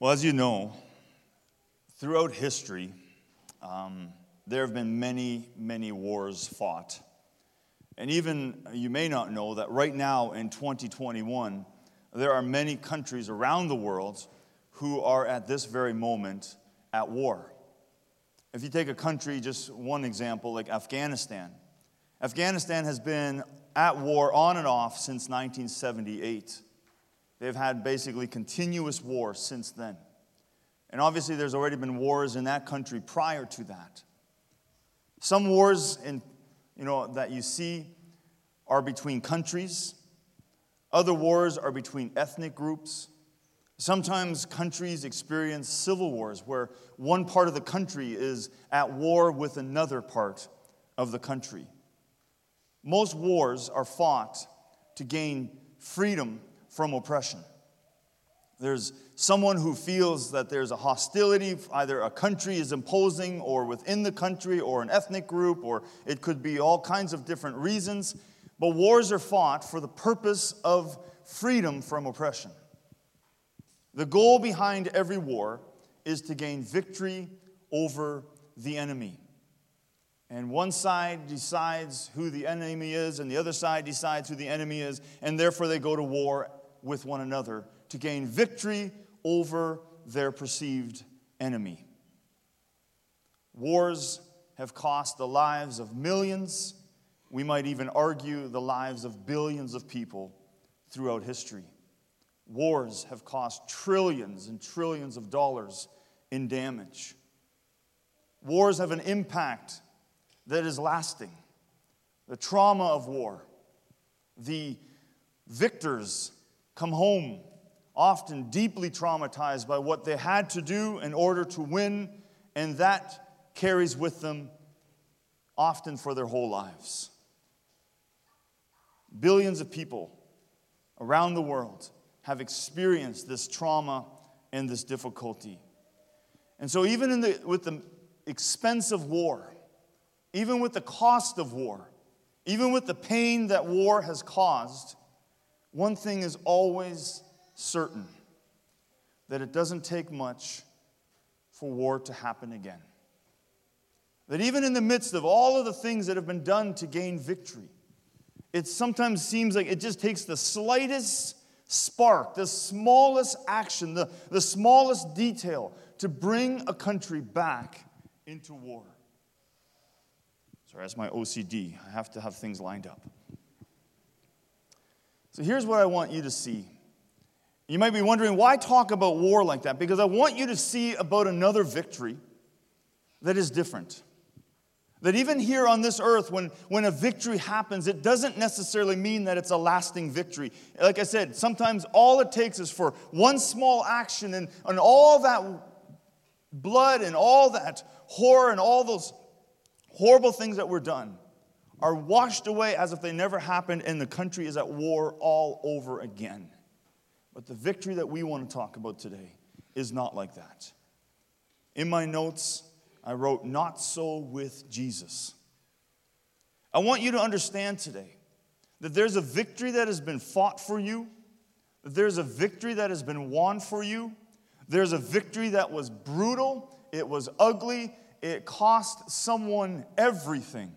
Well, as you know, throughout history, um, there have been many, many wars fought. And even you may not know that right now in 2021, there are many countries around the world who are at this very moment at war. If you take a country, just one example, like Afghanistan, Afghanistan has been at war on and off since 1978. They've had basically continuous war since then. And obviously, there's already been wars in that country prior to that. Some wars in, you know, that you see are between countries. Other wars are between ethnic groups. Sometimes countries experience civil wars where one part of the country is at war with another part of the country. Most wars are fought to gain freedom from oppression. There's someone who feels that there's a hostility, either a country is imposing, or within the country, or an ethnic group, or it could be all kinds of different reasons. But wars are fought for the purpose of freedom from oppression. The goal behind every war is to gain victory over the enemy. And one side decides who the enemy is, and the other side decides who the enemy is, and therefore they go to war with one another to gain victory over their perceived enemy. Wars have cost the lives of millions, we might even argue the lives of billions of people throughout history. Wars have cost trillions and trillions of dollars in damage. Wars have an impact that is lasting. The trauma of war, the victors come home often deeply traumatized by what they had to do in order to win, and that carries with them often for their whole lives. Billions of people around the world have experienced this trauma and this difficulty. And so, even the, with the expense of war, even with the cost of war, even with the pain that war has caused, one thing is always certain that it doesn't take much for war to happen again. That even in the midst of all of the things that have been done to gain victory, it sometimes seems like it just takes the slightest spark, the smallest action, the, the smallest detail to bring a country back into war. Sorry, that's my OCD. I have to have things lined up. So here's what I want you to see. You might be wondering, why talk about war like that? Because I want you to see about another victory that is different. That even here on this earth, when, when a victory happens, it doesn't necessarily mean that it's a lasting victory. Like I said, sometimes all it takes is for one small action and, and all that blood and all that horror and all those horrible things that were done are washed away as if they never happened, and the country is at war all over again. But the victory that we want to talk about today is not like that. In my notes, I wrote, Not so with Jesus. I want you to understand today that there's a victory that has been fought for you, that there's a victory that has been won for you, there's a victory that was brutal, it was ugly, it cost someone everything.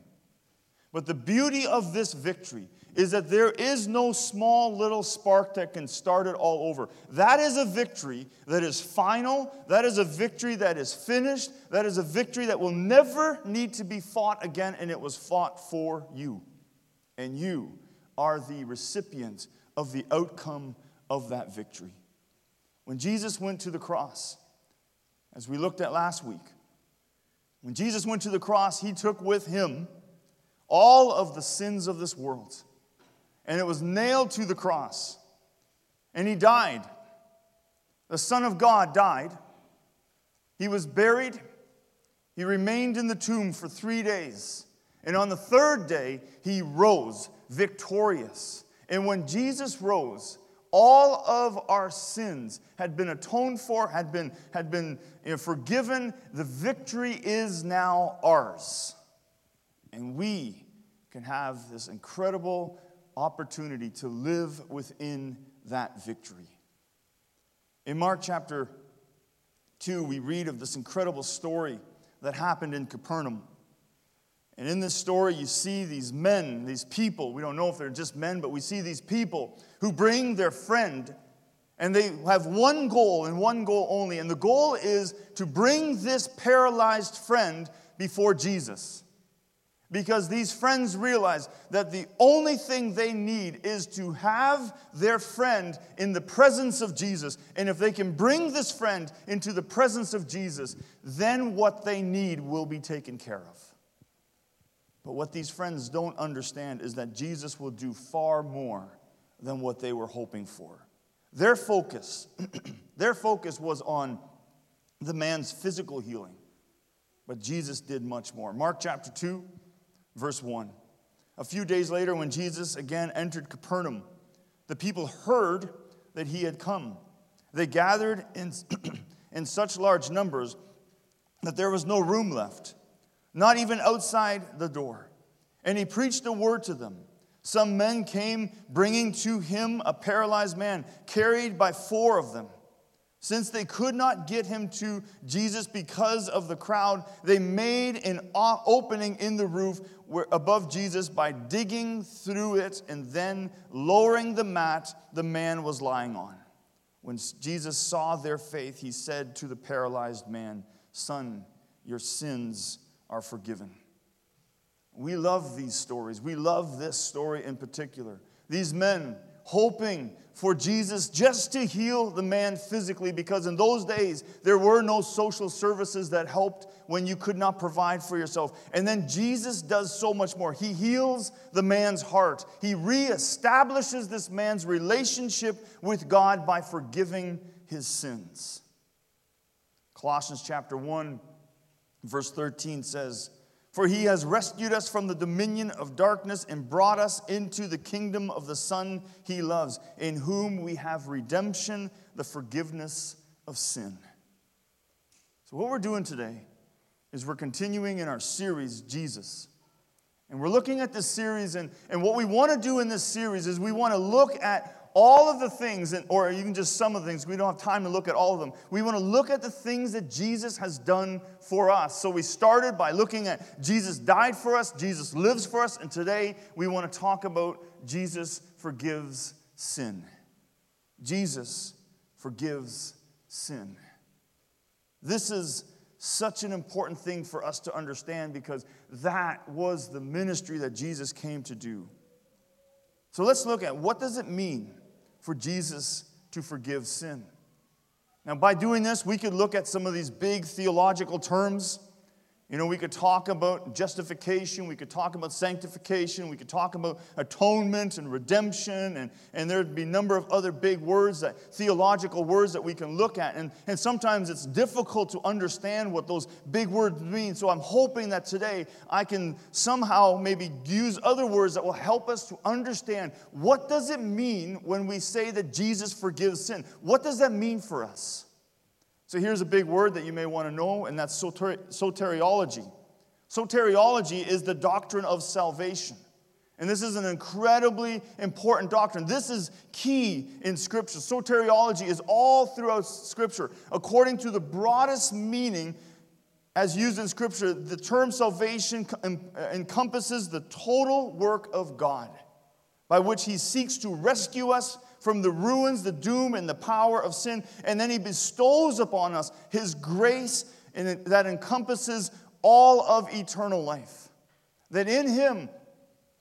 But the beauty of this victory is that there is no small little spark that can start it all over. That is a victory that is final. That is a victory that is finished. That is a victory that will never need to be fought again, and it was fought for you. And you are the recipient of the outcome of that victory. When Jesus went to the cross, as we looked at last week, when Jesus went to the cross, he took with him all of the sins of this world. And it was nailed to the cross. And he died. The Son of God died. He was buried. He remained in the tomb for three days. And on the third day, he rose victorious. And when Jesus rose, all of our sins had been atoned for, had been, had been you know, forgiven. The victory is now ours. And we can have this incredible opportunity to live within that victory. In Mark chapter 2, we read of this incredible story that happened in Capernaum. And in this story, you see these men, these people. We don't know if they're just men, but we see these people who bring their friend, and they have one goal and one goal only. And the goal is to bring this paralyzed friend before Jesus because these friends realize that the only thing they need is to have their friend in the presence of Jesus. And if they can bring this friend into the presence of Jesus, then what they need will be taken care of. But what these friends don't understand is that Jesus will do far more than what they were hoping for. Their focus, their focus was on the man's physical healing. But Jesus did much more. Mark chapter 2, Verse 1. A few days later, when Jesus again entered Capernaum, the people heard that he had come. They gathered in, in such large numbers that there was no room left, not even outside the door. And he preached a word to them. Some men came bringing to him a paralyzed man, carried by four of them. Since they could not get him to Jesus because of the crowd, they made an opening in the roof above Jesus by digging through it and then lowering the mat the man was lying on. When Jesus saw their faith, he said to the paralyzed man, Son, your sins are forgiven. We love these stories. We love this story in particular. These men hoping for Jesus just to heal the man physically because in those days there were no social services that helped when you could not provide for yourself. And then Jesus does so much more. He heals the man's heart, he reestablishes this man's relationship with God by forgiving his sins. Colossians chapter 1, verse 13 says, for he has rescued us from the dominion of darkness and brought us into the kingdom of the Son he loves, in whom we have redemption, the forgiveness of sin. So, what we're doing today is we're continuing in our series, Jesus. And we're looking at this series, and, and what we want to do in this series is we want to look at all of the things, or even just some of the things, we don't have time to look at all of them. We want to look at the things that Jesus has done for us. So we started by looking at Jesus died for us, Jesus lives for us, and today we want to talk about Jesus forgives sin. Jesus forgives sin. This is such an important thing for us to understand because that was the ministry that Jesus came to do. So let's look at what does it mean for Jesus to forgive sin. Now, by doing this, we could look at some of these big theological terms you know, we could talk about justification, we could talk about sanctification, we could talk about atonement and redemption, and, and there'd be a number of other big words, that theological words that we can look at. And, and sometimes it's difficult to understand what those big words mean. So I'm hoping that today I can somehow maybe use other words that will help us to understand what does it mean when we say that Jesus forgives sin? What does that mean for us? So here's a big word that you may want to know, and that's soter- soteriology. Soteriology is the doctrine of salvation. And this is an incredibly important doctrine. This is key in Scripture. Soteriology is all throughout Scripture. According to the broadest meaning as used in Scripture, the term salvation encompasses the total work of God by which He seeks to rescue us from the ruins, the doom, and the power of sin. And then He bestows upon us His grace that encompasses all of eternal life. That in Him,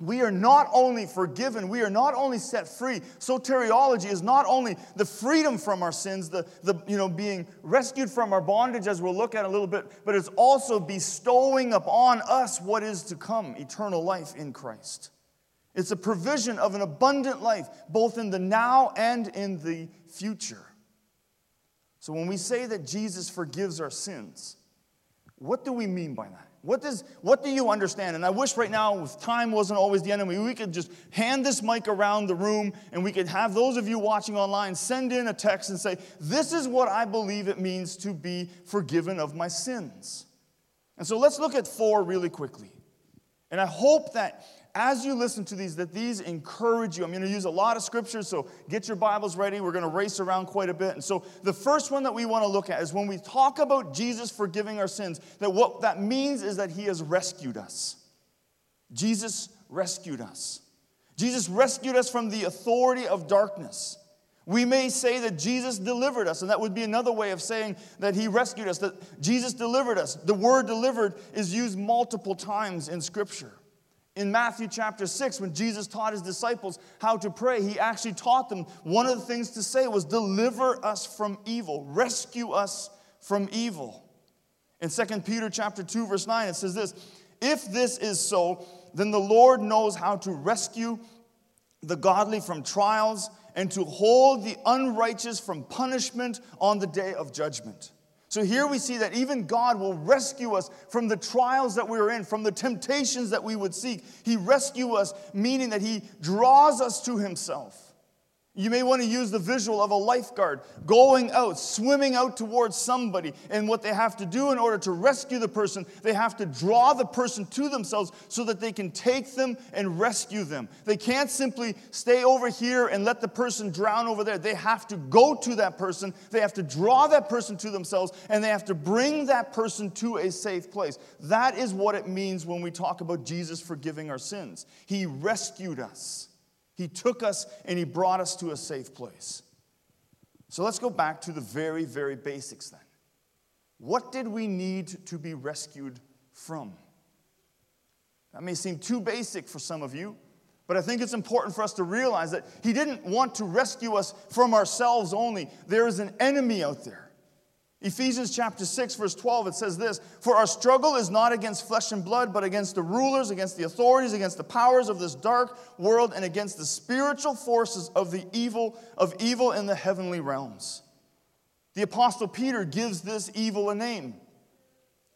we are not only forgiven, we are not only set free. Soteriology is not only the freedom from our sins, the, the you know, being rescued from our bondage, as we'll look at a little bit, but it's also bestowing upon us what is to come eternal life in Christ. It's a provision of an abundant life, both in the now and in the future. So when we say that Jesus forgives our sins, what do we mean by that? What, does, what do you understand? And I wish right now, if time wasn't always the enemy, we could just hand this mic around the room and we could have those of you watching online send in a text and say, This is what I believe it means to be forgiven of my sins. And so let's look at four really quickly. And I hope that as you listen to these, that these encourage you. I'm going to use a lot of scriptures, so get your Bibles ready. We're going to race around quite a bit. And so, the first one that we want to look at is when we talk about Jesus forgiving our sins, that what that means is that he has rescued us. Jesus rescued us. Jesus rescued us from the authority of darkness. We may say that Jesus delivered us, and that would be another way of saying that he rescued us, that Jesus delivered us. The word delivered is used multiple times in Scripture. In Matthew chapter 6, when Jesus taught his disciples how to pray, he actually taught them one of the things to say was, Deliver us from evil, rescue us from evil. In 2 Peter chapter 2, verse 9, it says this If this is so, then the Lord knows how to rescue the godly from trials and to hold the unrighteous from punishment on the day of judgment. So here we see that even God will rescue us from the trials that we are in, from the temptations that we would seek. He rescue us, meaning that He draws us to Himself. You may want to use the visual of a lifeguard going out, swimming out towards somebody. And what they have to do in order to rescue the person, they have to draw the person to themselves so that they can take them and rescue them. They can't simply stay over here and let the person drown over there. They have to go to that person, they have to draw that person to themselves, and they have to bring that person to a safe place. That is what it means when we talk about Jesus forgiving our sins. He rescued us. He took us and He brought us to a safe place. So let's go back to the very, very basics then. What did we need to be rescued from? That may seem too basic for some of you, but I think it's important for us to realize that He didn't want to rescue us from ourselves only. There is an enemy out there. Ephesians chapter 6, verse 12, it says this For our struggle is not against flesh and blood, but against the rulers, against the authorities, against the powers of this dark world, and against the spiritual forces of the evil of evil in the heavenly realms. The apostle Peter gives this evil a name.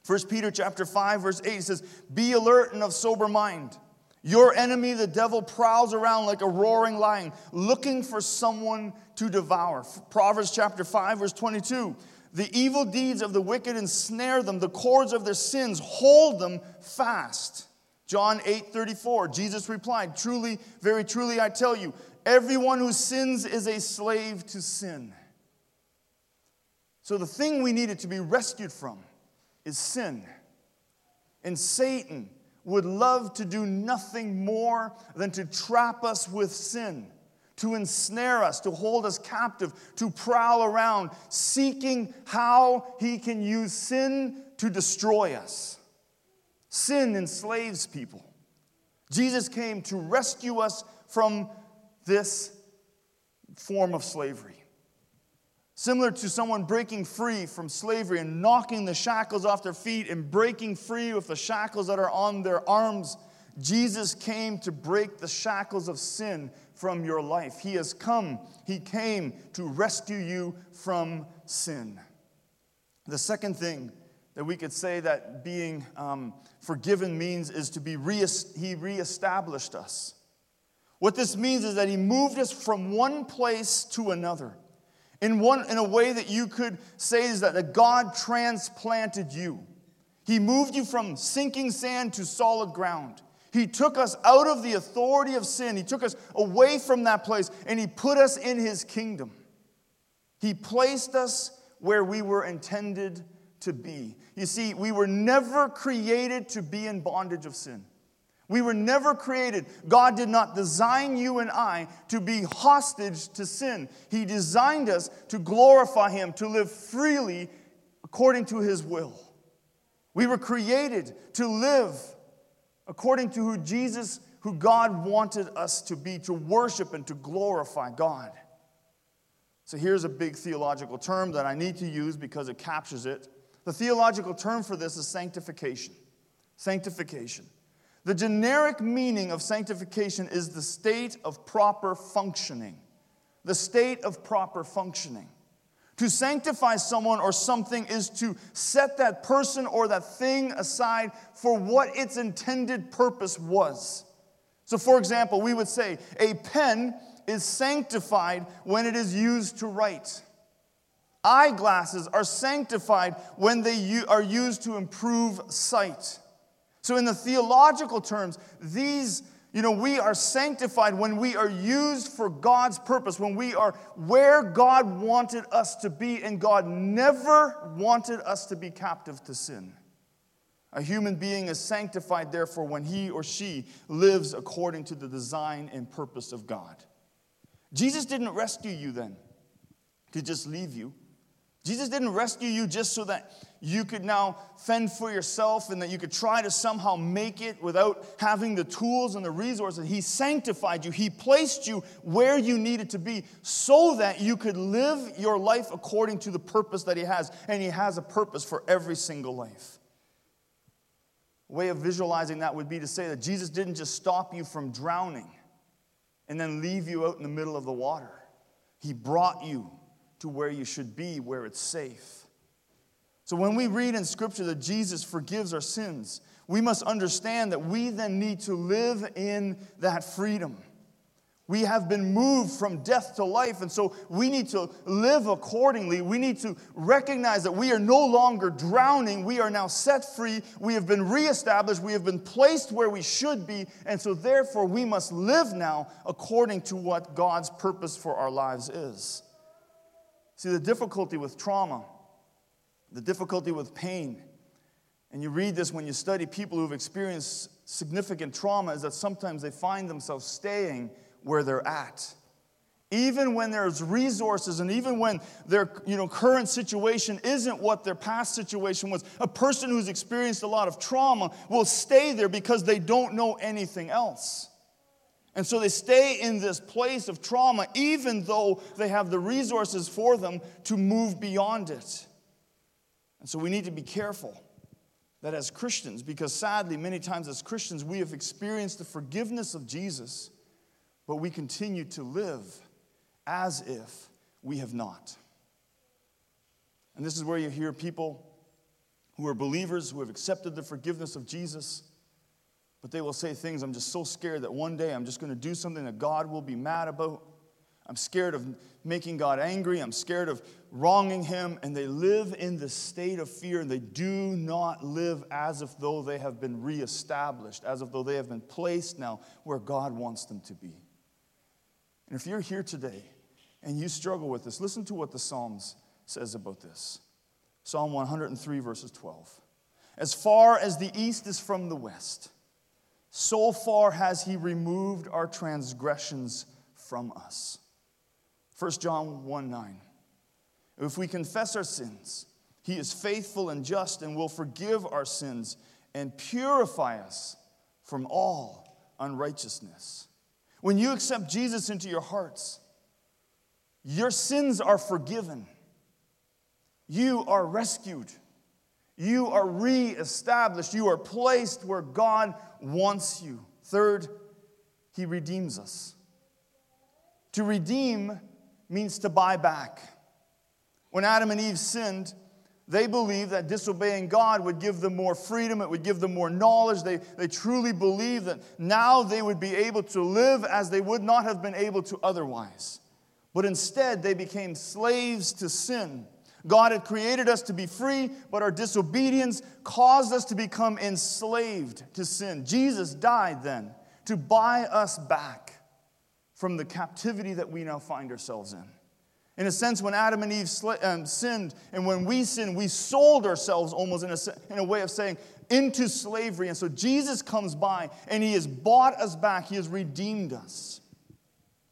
1 Peter chapter 5, verse 8 says, Be alert and of sober mind. Your enemy, the devil, prowls around like a roaring lion, looking for someone to devour. Proverbs chapter 5, verse 22 the evil deeds of the wicked ensnare them. The cords of their sins hold them fast. John 8 34, Jesus replied, Truly, very truly, I tell you, everyone who sins is a slave to sin. So the thing we needed to be rescued from is sin. And Satan would love to do nothing more than to trap us with sin to ensnare us, to hold us captive, to prowl around, seeking how he can use sin to destroy us. Sin enslaves people. Jesus came to rescue us from this form of slavery. Similar to someone breaking free from slavery and knocking the shackles off their feet and breaking free with the shackles that are on their arms, Jesus came to break the shackles of sin from your life. He has come, He came to rescue you from sin. The second thing that we could say that being um, forgiven means is to be re- He reestablished us. What this means is that He moved us from one place to another. In, one, in a way that you could say is that, that God transplanted you. He moved you from sinking sand to solid ground. He took us out of the authority of sin. He took us away from that place and He put us in His kingdom. He placed us where we were intended to be. You see, we were never created to be in bondage of sin. We were never created. God did not design you and I to be hostage to sin. He designed us to glorify Him, to live freely according to His will. We were created to live according to who Jesus, who God wanted us to be, to worship and to glorify God. So here's a big theological term that I need to use because it captures it. The theological term for this is sanctification. Sanctification. The generic meaning of sanctification is the state of proper functioning. The state of proper functioning. To sanctify someone or something is to set that person or that thing aside for what its intended purpose was. So, for example, we would say a pen is sanctified when it is used to write. Eyeglasses are sanctified when they are used to improve sight. So, in the theological terms, these You know, we are sanctified when we are used for God's purpose, when we are where God wanted us to be, and God never wanted us to be captive to sin. A human being is sanctified, therefore, when he or she lives according to the design and purpose of God. Jesus didn't rescue you then to just leave you. Jesus didn't rescue you just so that you could now fend for yourself and that you could try to somehow make it without having the tools and the resources. He sanctified you, He placed you where you needed to be so that you could live your life according to the purpose that He has. And He has a purpose for every single life. A way of visualizing that would be to say that Jesus didn't just stop you from drowning and then leave you out in the middle of the water, He brought you to where you should be, where it's safe. So when we read in Scripture that Jesus forgives our sins, we must understand that we then need to live in that freedom. We have been moved from death to life, and so we need to live accordingly. We need to recognize that we are no longer drowning. We are now set free. We have been reestablished. We have been placed where we should be, and so therefore we must live now according to what God's purpose for our lives is. See, the difficulty with trauma, the difficulty with pain, and you read this when you study people who've experienced significant trauma, is that sometimes they find themselves staying where they're at. Even when there's resources and even when their you know, current situation isn't what their past situation was, a person who's experienced a lot of trauma will stay there because they don't know anything else. And so they stay in this place of trauma, even though they have the resources for them to move beyond it. And so we need to be careful that as Christians, because sadly, many times as Christians, we have experienced the forgiveness of Jesus, but we continue to live as if we have not. And this is where you hear people who are believers, who have accepted the forgiveness of Jesus but they will say things, I'm just so scared that one day I'm just going to do something that God will be mad about. I'm scared of making God angry. I'm scared of wronging Him. And they live in the state of fear and they do not live as if though they have been reestablished, as if though they have been placed now where God wants them to be. And if you're here today and you struggle with this, listen to what the Psalms says about this. Psalm 103, verses 12. As far as the east is from the west, so far has he removed our transgressions from us. 1 John 1 9. If we confess our sins, he is faithful and just and will forgive our sins and purify us from all unrighteousness. When you accept Jesus into your hearts, your sins are forgiven. You are rescued. You are reestablished. You are placed where God wants you. Third, He redeems us. To redeem means to buy back. When Adam and Eve sinned, they believed that disobeying God would give them more freedom, it would give them more knowledge. They, they truly believed that now they would be able to live as they would not have been able to otherwise. But instead, they became slaves to sin God had created us to be free, but our disobedience caused us to become enslaved to sin. Jesus died then to buy us back from the captivity that we now find ourselves in. In a sense, when Adam and Eve um, sinned, and when we sinned, we sold ourselves almost in a, in a way of saying into slavery. And so Jesus comes by and he has bought us back, he has redeemed us.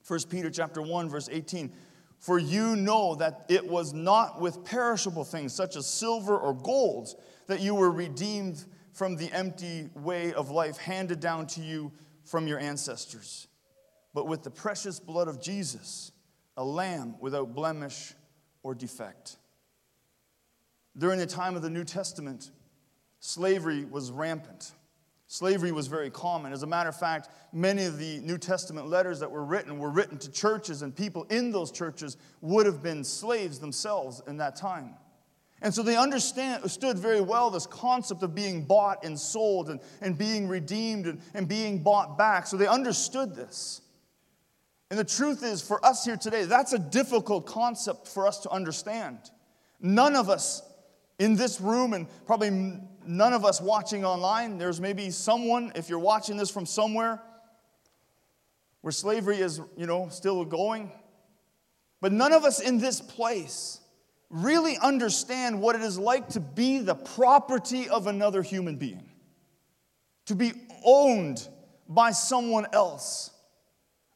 1 Peter chapter 1, verse 18. For you know that it was not with perishable things, such as silver or gold, that you were redeemed from the empty way of life handed down to you from your ancestors, but with the precious blood of Jesus, a lamb without blemish or defect. During the time of the New Testament, slavery was rampant. Slavery was very common. As a matter of fact, many of the New Testament letters that were written were written to churches, and people in those churches would have been slaves themselves in that time. And so they understood very well this concept of being bought and sold and, and being redeemed and, and being bought back. So they understood this. And the truth is, for us here today, that's a difficult concept for us to understand. None of us in this room, and probably none of us watching online, there's maybe someone, if you're watching this from somewhere, where slavery is, you know, still going. But none of us in this place really understand what it is like to be the property of another human being, to be owned by someone else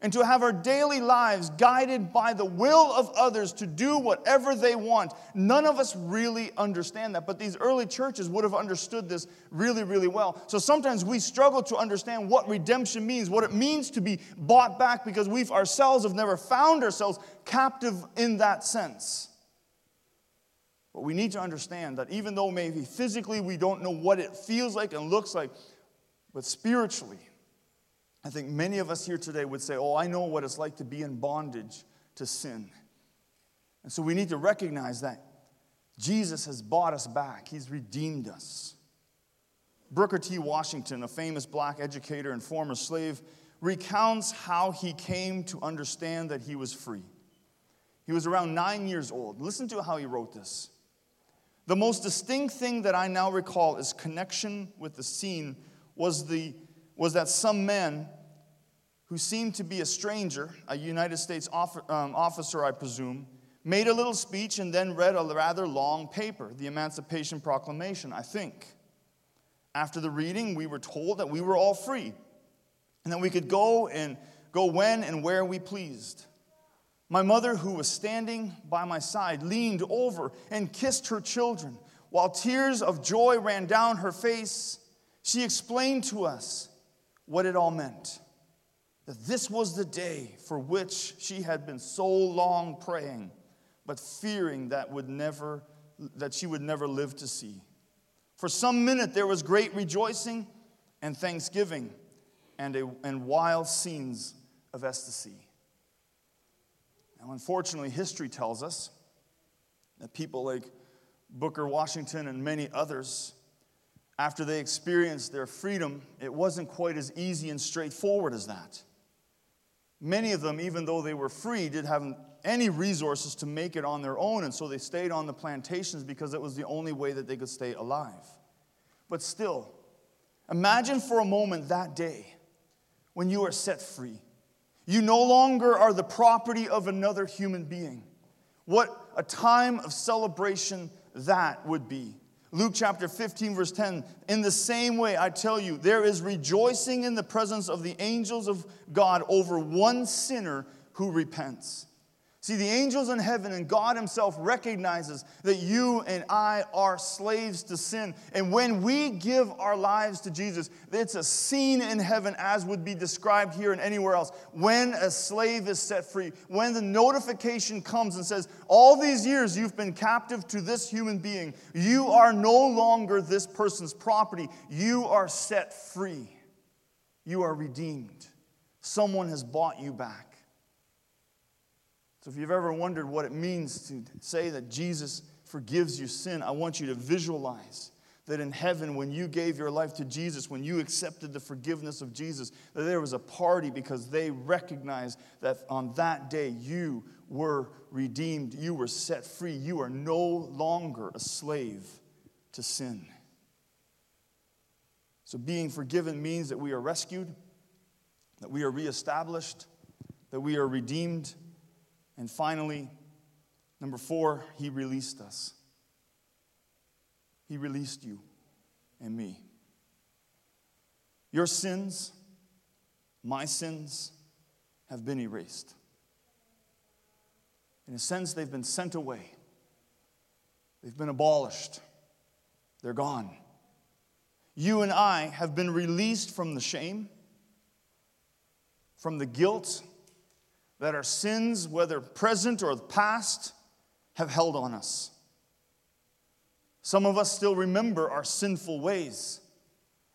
and to have our daily lives guided by the will of others to do whatever they want. None of us really understand that, but these early churches would have understood this really, really well. So sometimes we struggle to understand what redemption means, what it means to be bought back, because we've ourselves have never found ourselves captive in that sense. But we need to understand that even though maybe physically we don't know what it feels like and looks like, but spiritually, I think many of us here today would say, Oh, I know what it's like to be in bondage to sin. And so we need to recognize that Jesus has bought us back, He's redeemed us. Booker T. Washington, a famous black educator and former slave, recounts how he came to understand that he was free. He was around nine years old. Listen to how he wrote this. The most distinct thing that I now recall is connection with the scene was, the, was that some men who seemed to be a stranger, a United States um, officer, I presume, made a little speech and then read a rather long paper, the Emancipation Proclamation, I think. After the reading, we were told that we were all free and that we could go and go when and where we pleased. My mother, who was standing by my side, leaned over and kissed her children. While tears of joy ran down her face, she explained to us what it all meant that this was the day for which she had been so long praying, but fearing that, would never, that she would never live to see. For some minute there was great rejoicing and thanksgiving and, a, and wild scenes of ecstasy. Now, unfortunately, history tells us that people like Booker Washington and many others, after they experienced their freedom, it wasn't quite as easy and straightforward as that. Many of them, even though they were free, didn't have any resources to make it on their own, and so they stayed on the plantations because it was the only way that they could stay alive. But still, imagine for a moment that day when you are set free. You no longer are the property of another human being. What a time of celebration that would be. Luke chapter 15, verse 10 In the same way, I tell you, there is rejoicing in the presence of the angels of God over one sinner who repents. See, the angels in heaven and God Himself recognizes that you and I are slaves to sin. And when we give our lives to Jesus, it's a scene in heaven as would be described here and anywhere else. When a slave is set free, when the notification comes and says, All these years you've been captive to this human being, you are no longer this person's property. You are set free. You are redeemed. Someone has bought you back. So, if you've ever wondered what it means to say that Jesus forgives your sin, I want you to visualize that in heaven, when you gave your life to Jesus, when you accepted the forgiveness of Jesus, that there was a party because they recognized that on that day you were redeemed, you were set free, you are no longer a slave to sin. So, being forgiven means that we are rescued, that we are reestablished, that we are redeemed and finally, number four, he released us. He released you and me. Your sins, my sins, have been erased. In a sense, they've been sent away, they've been abolished, they're gone. You and I have been released from the shame, from the guilt, that our sins, whether present or past, have held on us. Some of us still remember our sinful ways.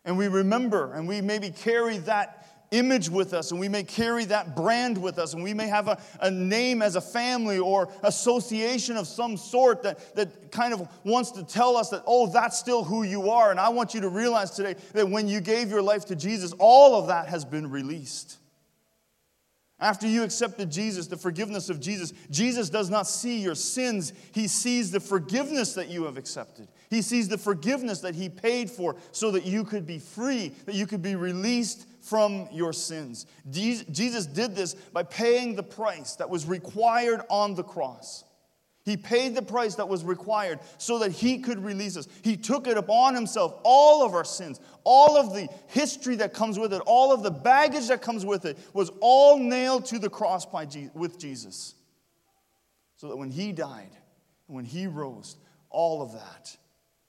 And we remember, and we maybe carry that image with us, and we may carry that brand with us, and we may have a, a name as a family or association of some sort that, that kind of wants to tell us that, oh, that's still who you are. And I want you to realize today that when you gave your life to Jesus, all of that has been released. After you accepted Jesus, the forgiveness of Jesus, Jesus does not see your sins. He sees the forgiveness that you have accepted. He sees the forgiveness that He paid for so that you could be free, that you could be released from your sins. Jesus did this by paying the price that was required on the cross. He paid the price that was required so that he could release us. He took it upon himself, all of our sins, all of the history that comes with it, all of the baggage that comes with it, was all nailed to the cross by Je- with Jesus. So that when he died, when he rose, all of that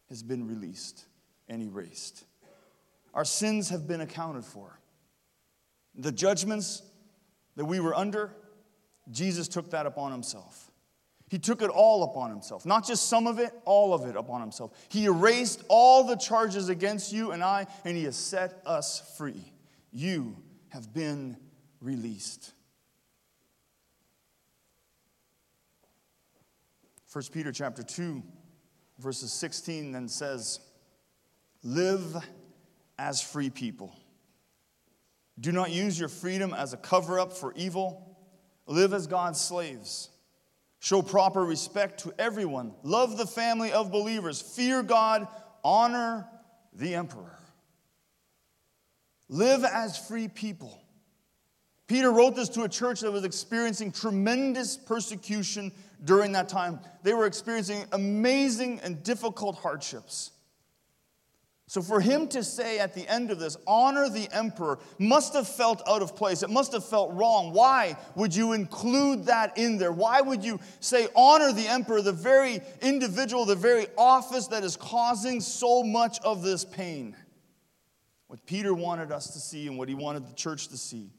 has been released and erased. Our sins have been accounted for. The judgments that we were under, Jesus took that upon himself. He took it all upon himself. Not just some of it, all of it upon himself. He erased all the charges against you and I, and he has set us free. You have been released. 1 Peter chapter 2, verses 16 then says, Live as free people. Do not use your freedom as a cover up for evil. Live as God's slaves Show proper respect to everyone. Love the family of believers. Fear God. Honor the emperor. Live as free people. Peter wrote this to a church that was experiencing tremendous persecution during that time. They were experiencing amazing and difficult hardships. So, for him to say at the end of this, honor the emperor, must have felt out of place. It must have felt wrong. Why would you include that in there? Why would you say, honor the emperor, the very individual, the very office that is causing so much of this pain? What Peter wanted us to see and what he wanted the church to see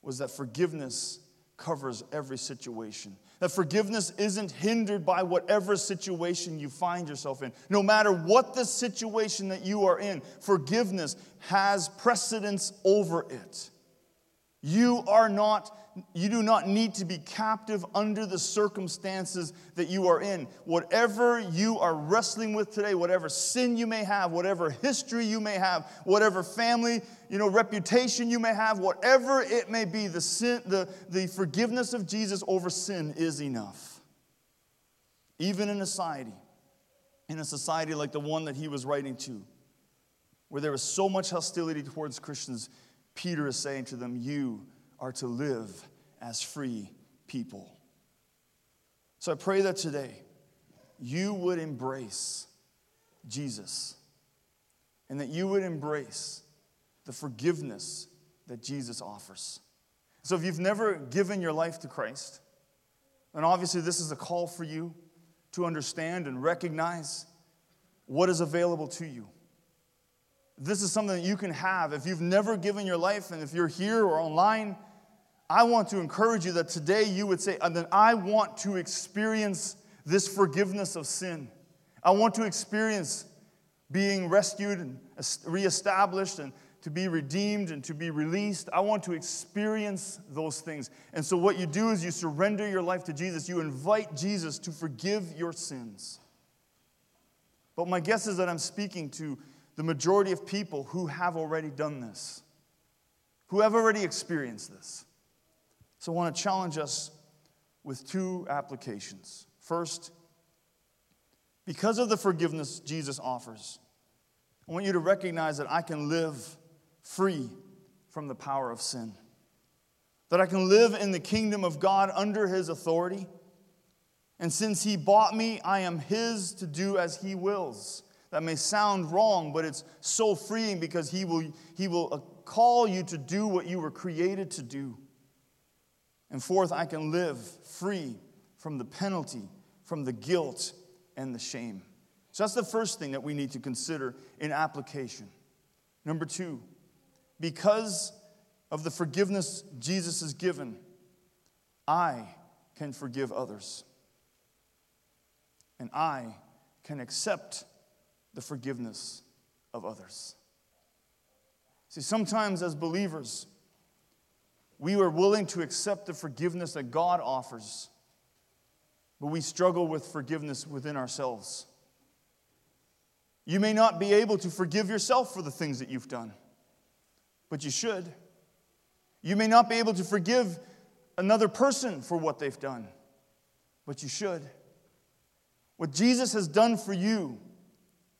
was that forgiveness covers every situation. That forgiveness isn't hindered by whatever situation you find yourself in. No matter what the situation that you are in, forgiveness has precedence over it. You are not you do not need to be captive under the circumstances that you are in. Whatever you are wrestling with today, whatever sin you may have, whatever history you may have, whatever family, you know, reputation you may have, whatever it may be, the sin the, the forgiveness of Jesus over sin is enough. Even in a society, in a society like the one that he was writing to, where there was so much hostility towards Christians, Peter is saying to them, You are to live as free people. So I pray that today you would embrace Jesus and that you would embrace the forgiveness that Jesus offers. So if you've never given your life to Christ, and obviously this is a call for you to understand and recognize what is available to you. This is something that you can have if you've never given your life, and if you're here or online I want to encourage you that today you would say, and then I want to experience this forgiveness of sin. I want to experience being rescued and reestablished and to be redeemed and to be released. I want to experience those things. And so, what you do is you surrender your life to Jesus. You invite Jesus to forgive your sins. But my guess is that I'm speaking to the majority of people who have already done this, who have already experienced this. So I want to challenge us with two applications. First, because of the forgiveness Jesus offers, I want you to recognize that I can live free from the power of sin. That I can live in the kingdom of God under his authority. And since he bought me, I am his to do as he wills. That may sound wrong, but it's so freeing because he will, he will uh, call you to do what you were created to do. And fourth, I can live free from the penalty, from the guilt, and the shame. So that's the first thing that we need to consider in application. Number two, because of the forgiveness Jesus has given, I can forgive others. And I can accept the forgiveness of others. See, sometimes as believers, we are willing to accept the forgiveness that God offers, but we struggle with forgiveness within ourselves. You may not be able to forgive yourself for the things that you've done, but you should. You may not be able to forgive another person for what they've done, but you should. What Jesus has done for you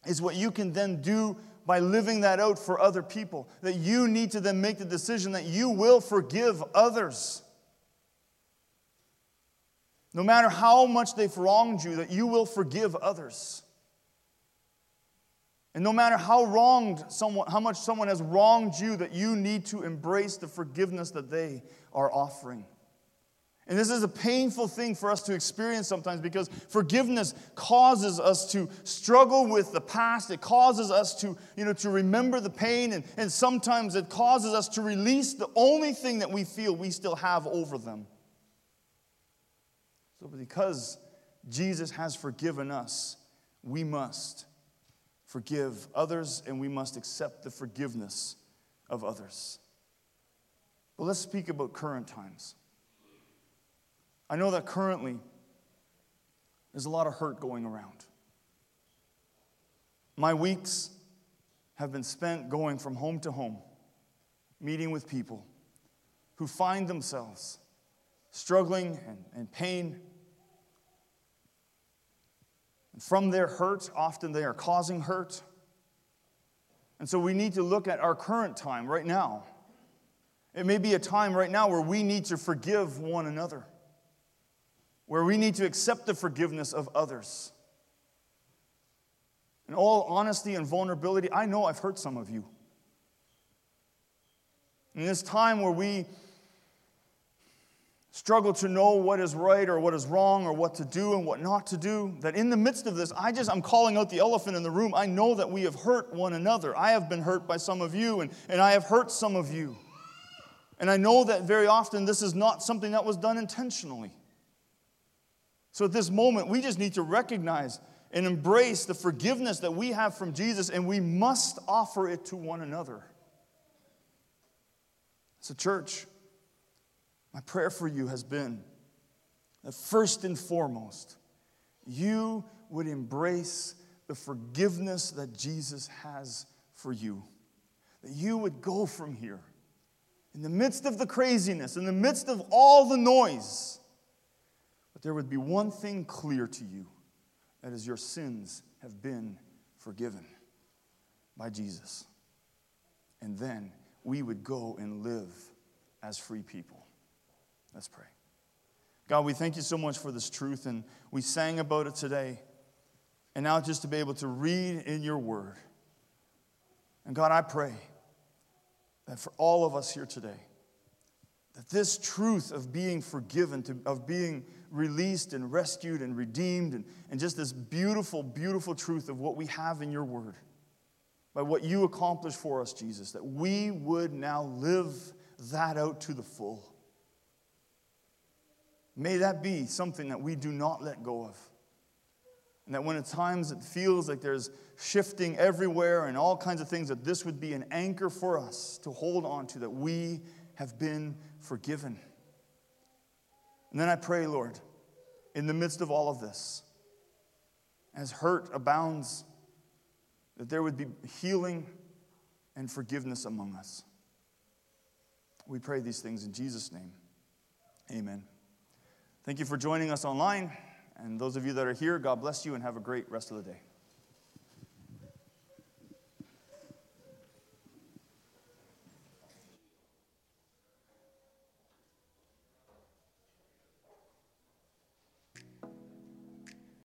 is what you can then do by living that out for other people. That you need to then make the decision that you will forgive others. No matter how much they've wronged you, that you will forgive others. And no matter how wronged someone, how much someone has wronged you, that you need to embrace the forgiveness that they are offering. And this is a painful thing for us to experience sometimes because forgiveness causes us to struggle with the past. It causes us to, you know, to remember the pain, and, and sometimes it causes us to release the only thing that we feel we still have over them. So, because Jesus has forgiven us, we must forgive others and we must accept the forgiveness of others. But let's speak about current times. I know that currently there's a lot of hurt going around. My weeks have been spent going from home to home, meeting with people who find themselves struggling and, and pain. And from their hurt, often they are causing hurt. And so we need to look at our current time right now. It may be a time right now where we need to forgive one another where we need to accept the forgiveness of others. In all honesty and vulnerability, I know I've hurt some of you. In this time where we struggle to know what is right or what is wrong or what to do and what not to do, that in the midst of this, I just, I'm calling out the elephant in the room. I know that we have hurt one another. I have been hurt by some of you, and, and I have hurt some of you. And I know that very often this is not something that was done intentionally. So at this moment, we just need to recognize and embrace the forgiveness that we have from Jesus, and we must offer it to one another. So, church, my prayer for you has been that first and foremost, you would embrace the forgiveness that Jesus has for you. That you would go from here in the midst of the craziness, in the midst of all the noise but there would be one thing clear to you that is, your sins have been forgiven by Jesus. And then we would go and live as free people. Let's pray. God, we thank you so much for this truth, and we sang about it today. And now just to be able to read in your word. And God, I pray that for all of us here today, that this truth of being forgiven, to, of being released and rescued and redeemed, and, and just this beautiful, beautiful truth of what we have in your word, by what you accomplished for us, Jesus, that we would now live that out to the full. May that be something that we do not let go of. And that when at times it feels like there's shifting everywhere and all kinds of things, that this would be an anchor for us to hold on to, that we have been forgiven. And then I pray, Lord, in the midst of all of this, as hurt abounds, that there would be healing and forgiveness among us. We pray these things in Jesus' name. Amen. Thank you for joining us online. And those of you that are here, God bless you and have a great rest of the day.